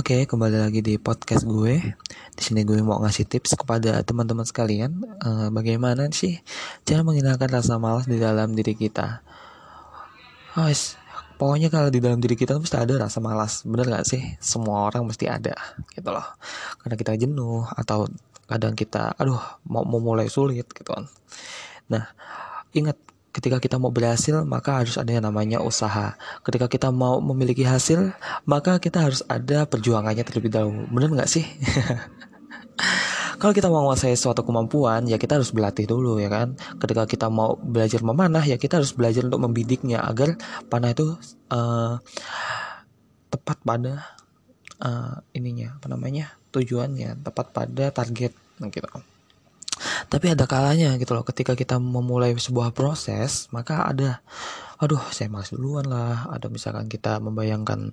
Oke, kembali lagi di podcast gue. Di sini gue mau ngasih tips kepada teman-teman sekalian, uh, bagaimana sih cara menghilangkan rasa malas di dalam diri kita. Oh, pokoknya kalau di dalam diri kita mesti ada rasa malas, bener gak sih? Semua orang mesti ada, gitu loh. Karena kita jenuh atau kadang kita, aduh, mau, mau mulai sulit, gitu kan. Nah, ingat Ketika kita mau berhasil, maka harus ada yang namanya usaha. Ketika kita mau memiliki hasil, maka kita harus ada perjuangannya terlebih dahulu. Bener nggak sih? Kalau kita mau menguasai suatu kemampuan, ya kita harus berlatih dulu ya kan. Ketika kita mau belajar memanah, ya kita harus belajar untuk membidiknya agar panah itu uh, tepat pada uh, ininya, apa namanya, tujuannya, tepat pada target gitu tapi ada kalanya gitu loh ketika kita memulai sebuah proses maka ada aduh saya malas duluan lah. Ada misalkan kita membayangkan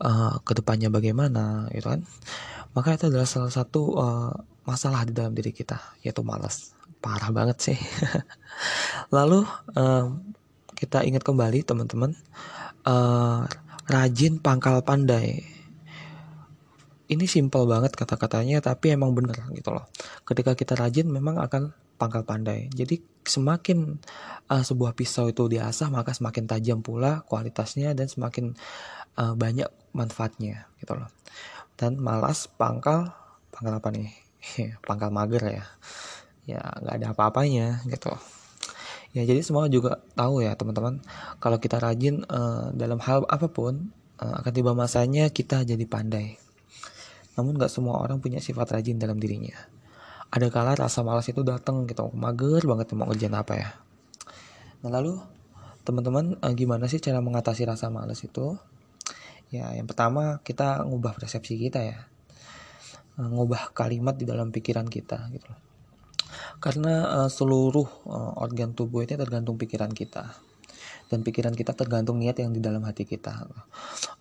uh, ke depannya bagaimana gitu kan. Maka itu adalah salah satu uh, masalah di dalam diri kita yaitu malas parah banget sih. Lalu uh, kita ingat kembali teman-teman uh, rajin pangkal pandai ini simpel banget kata-katanya tapi emang bener gitu loh. Ketika kita rajin memang akan pangkal pandai. Jadi semakin uh, sebuah pisau itu diasah maka semakin tajam pula kualitasnya dan semakin uh, banyak manfaatnya gitu loh. Dan malas pangkal pangkal apa nih? Pangkal mager ya. Ya nggak ada apa-apanya gitu. Ya jadi semua juga tahu ya teman-teman. Kalau kita rajin uh, dalam hal apa pun uh, akan tiba masanya kita jadi pandai namun gak semua orang punya sifat rajin dalam dirinya. Ada kala rasa malas itu datang gitu, mager banget mau ngerjain apa ya. Nah lalu teman-teman eh, gimana sih cara mengatasi rasa malas itu? Ya yang pertama kita ngubah persepsi kita ya, eh, ngubah kalimat di dalam pikiran kita gitu Karena uh, seluruh uh, organ tubuh itu tergantung pikiran kita dan pikiran kita tergantung niat yang di dalam hati kita.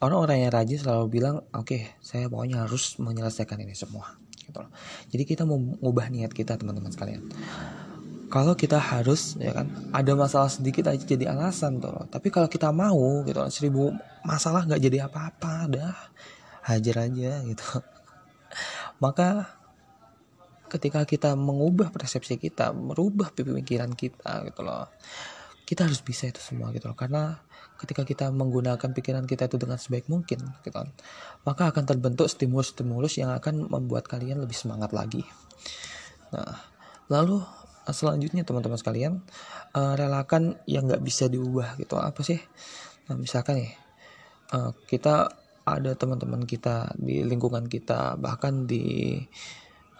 Orang-orang yang rajin selalu bilang, oke, okay, saya pokoknya harus menyelesaikan ini semua. Gitu loh. Jadi kita mau mengubah niat kita teman-teman sekalian. Kalau kita harus ya kan ada masalah sedikit aja jadi alasan tuh loh. Tapi kalau kita mau gitu loh, seribu masalah nggak jadi apa-apa dah hajar aja gitu. Maka ketika kita mengubah persepsi kita, merubah pemikiran kita gitu loh kita harus bisa itu semua gitu loh. Karena ketika kita menggunakan pikiran kita itu dengan sebaik mungkin gitu kan maka akan terbentuk stimulus-stimulus yang akan membuat kalian lebih semangat lagi. Nah lalu eh, selanjutnya teman-teman sekalian uh, relakan yang nggak bisa diubah gitu apa sih? Nah misalkan nih uh, kita ada teman-teman kita di lingkungan kita bahkan di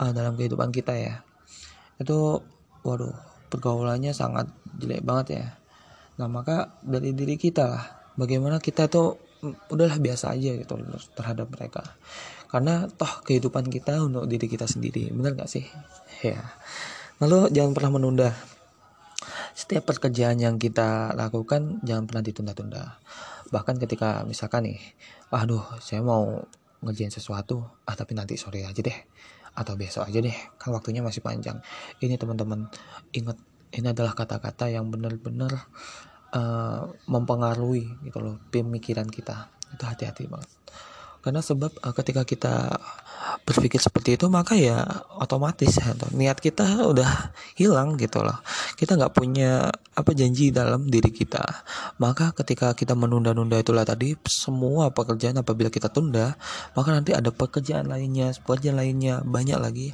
uh, dalam kehidupan kita ya itu waduh pergaulannya sangat jelek banget ya nah maka dari diri kita lah. Bagaimana kita tuh mm, udahlah biasa aja gitu terhadap mereka. Karena toh kehidupan kita untuk diri kita sendiri benar gak sih? Ya. Lalu jangan pernah menunda. Setiap pekerjaan yang kita lakukan jangan pernah ditunda-tunda. Bahkan ketika misalkan nih aduh saya mau ngerjain sesuatu ah tapi nanti sore aja deh atau besok aja deh kan waktunya masih panjang. Ini teman-teman ingat ini adalah kata-kata yang benar-benar uh, mempengaruhi gitu loh pemikiran kita. Itu hati-hati banget. Karena sebab uh, ketika kita berpikir seperti itu maka ya otomatis ya, niat kita udah hilang gitu loh. Kita nggak punya apa janji dalam diri kita. Maka ketika kita menunda-nunda itulah tadi semua pekerjaan apabila kita tunda maka nanti ada pekerjaan lainnya pekerjaan lainnya banyak lagi.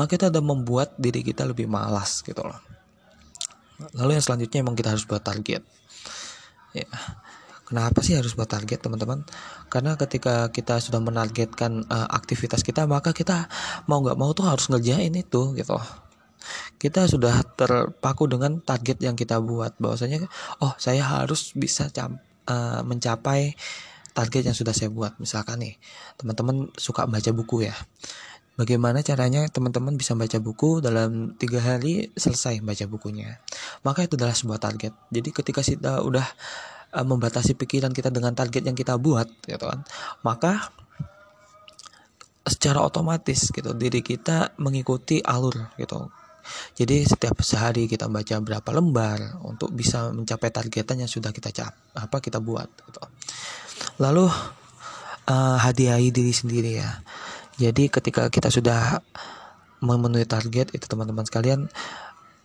Maka itu ada membuat diri kita lebih malas gitu loh. Lalu yang selanjutnya emang kita harus buat target ya Kenapa sih harus buat target teman-teman? Karena ketika kita sudah menargetkan uh, aktivitas kita, maka kita mau nggak mau tuh harus ngerjain itu gitu. Kita sudah terpaku dengan target yang kita buat. Bahwasanya, oh saya harus bisa uh, mencapai target yang sudah saya buat. Misalkan nih, teman-teman suka baca buku ya. Bagaimana caranya teman-teman bisa baca buku dalam tiga hari selesai baca bukunya? Maka itu adalah sebuah target. Jadi ketika kita udah uh, membatasi pikiran kita dengan target yang kita buat gitu kan maka secara otomatis gitu diri kita mengikuti alur gitu jadi setiap sehari kita baca berapa lembar untuk bisa mencapai targetan yang sudah kita cap apa kita buat gitu lalu uh, hadiahi diri sendiri ya jadi ketika kita sudah memenuhi target itu teman-teman sekalian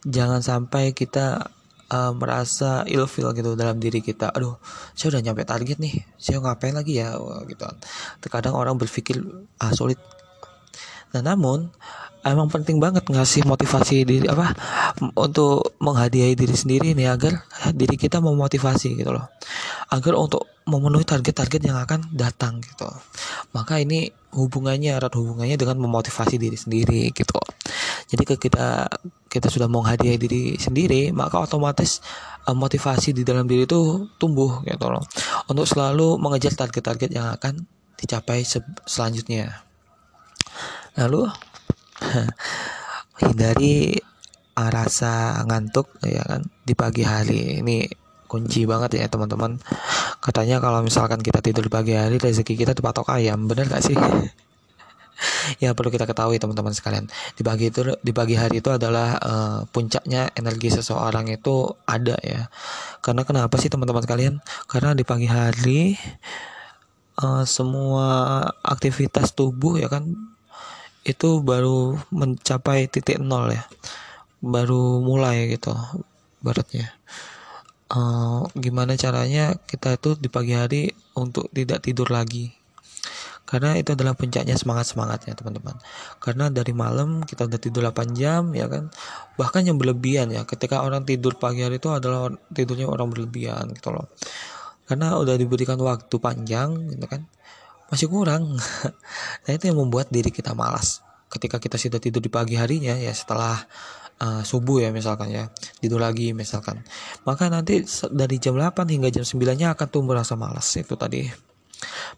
jangan sampai kita uh, merasa ilfil gitu dalam diri kita. Aduh saya udah nyampe target nih saya ngapain lagi ya? Gitu terkadang orang berpikir ah sulit. Nah namun emang penting banget ngasih motivasi diri apa untuk menghadiahi diri sendiri nih agar diri kita memotivasi gitu loh. Agar untuk memenuhi target-target yang akan datang gitu. Maka ini hubungannya erat hubungannya dengan memotivasi diri sendiri gitu. Jadi ke kita kita sudah menghadiahi diri sendiri maka otomatis uh, motivasi di dalam diri itu tumbuh gitu loh. Untuk selalu mengejar target-target yang akan dicapai se selanjutnya. Lalu hindari rasa ngantuk ya kan di pagi hari. Ini kunci banget ya teman-teman katanya kalau misalkan kita tidur pagi hari rezeki kita dipatok ayam bener gak sih? Ya perlu kita ketahui teman-teman sekalian. Di pagi itu di pagi hari itu adalah uh, puncaknya energi seseorang itu ada ya. Karena kenapa sih teman-teman sekalian? Karena di pagi hari uh, semua aktivitas tubuh ya kan itu baru mencapai titik nol ya. Baru mulai gitu baratnya uh, gimana caranya kita itu di pagi hari untuk tidak tidur lagi? Karena itu adalah puncaknya semangat semangatnya teman-teman. Karena dari malam kita udah tidur 8 jam ya kan? Bahkan yang berlebihan ya. Ketika orang tidur pagi hari itu adalah tidurnya orang berlebihan gitu loh. Karena udah diberikan waktu panjang gitu kan? Masih kurang. Nah itu yang membuat diri kita malas. Ketika kita sudah tidur di pagi harinya ya setelah uh, subuh ya misalkan ya tidur lagi misalkan. Maka nanti dari jam 8 hingga jam 9 nya akan tumbuh rasa malas itu tadi.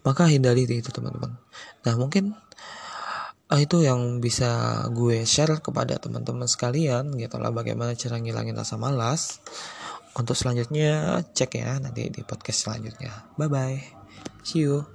Maka hindari itu teman-teman. Nah mungkin uh, itu yang bisa gue share kepada teman-teman sekalian gitu lah bagaimana cara ngilangin rasa malas. Untuk selanjutnya cek ya nanti di podcast selanjutnya. Bye bye see you